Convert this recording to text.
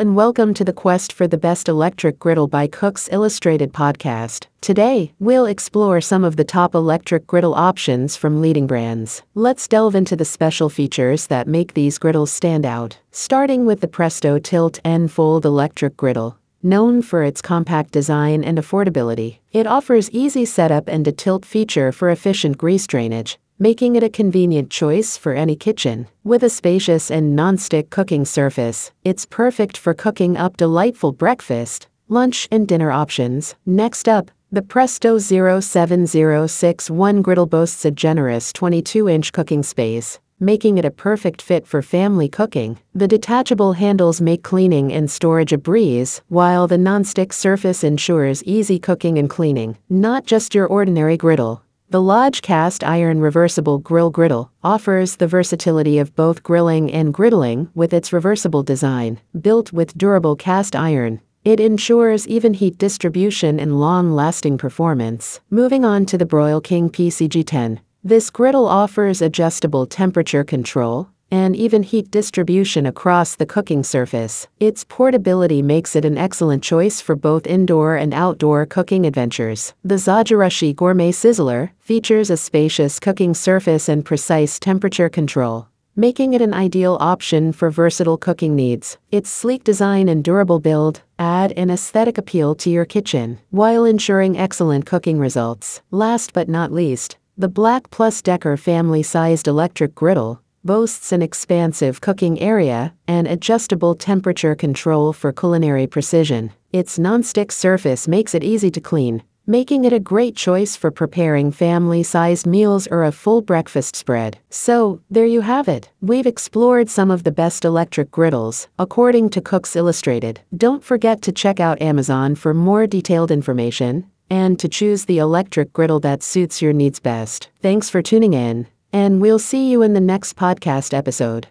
and welcome to the quest for the best electric griddle by Cooks Illustrated podcast. Today, we'll explore some of the top electric griddle options from leading brands. Let's delve into the special features that make these griddles stand out. Starting with the Presto Tilt N Fold Electric Griddle. Known for its compact design and affordability, it offers easy setup and a tilt feature for efficient grease drainage making it a convenient choice for any kitchen. With a spacious and non-stick cooking surface, it's perfect for cooking up delightful breakfast, lunch, and dinner options. Next up, the Presto 07061 griddle boasts a generous 22-inch cooking space, making it a perfect fit for family cooking. The detachable handles make cleaning and storage a breeze, while the non-stick surface ensures easy cooking and cleaning. Not just your ordinary griddle, the Lodge cast iron reversible grill griddle offers the versatility of both grilling and griddling with its reversible design. Built with durable cast iron, it ensures even heat distribution and long lasting performance. Moving on to the Broil King PCG 10. This griddle offers adjustable temperature control, and even heat distribution across the cooking surface. Its portability makes it an excellent choice for both indoor and outdoor cooking adventures. The Zojirushi Gourmet Sizzler features a spacious cooking surface and precise temperature control making it an ideal option for versatile cooking needs. Its sleek design and durable build add an aesthetic appeal to your kitchen while ensuring excellent cooking results. Last but not least, the Black Plus Decker family sized electric griddle boasts an expansive cooking area and adjustable temperature control for culinary precision. Its non-stick surface makes it easy to clean, making it a great choice for preparing family-sized meals or a full breakfast spread. So, there you have it. We've explored some of the best electric griddles, according to Cooks Illustrated. Don't forget to check out Amazon for more detailed information and to choose the electric griddle that suits your needs best. Thanks for tuning in and we'll see you in the next podcast episode.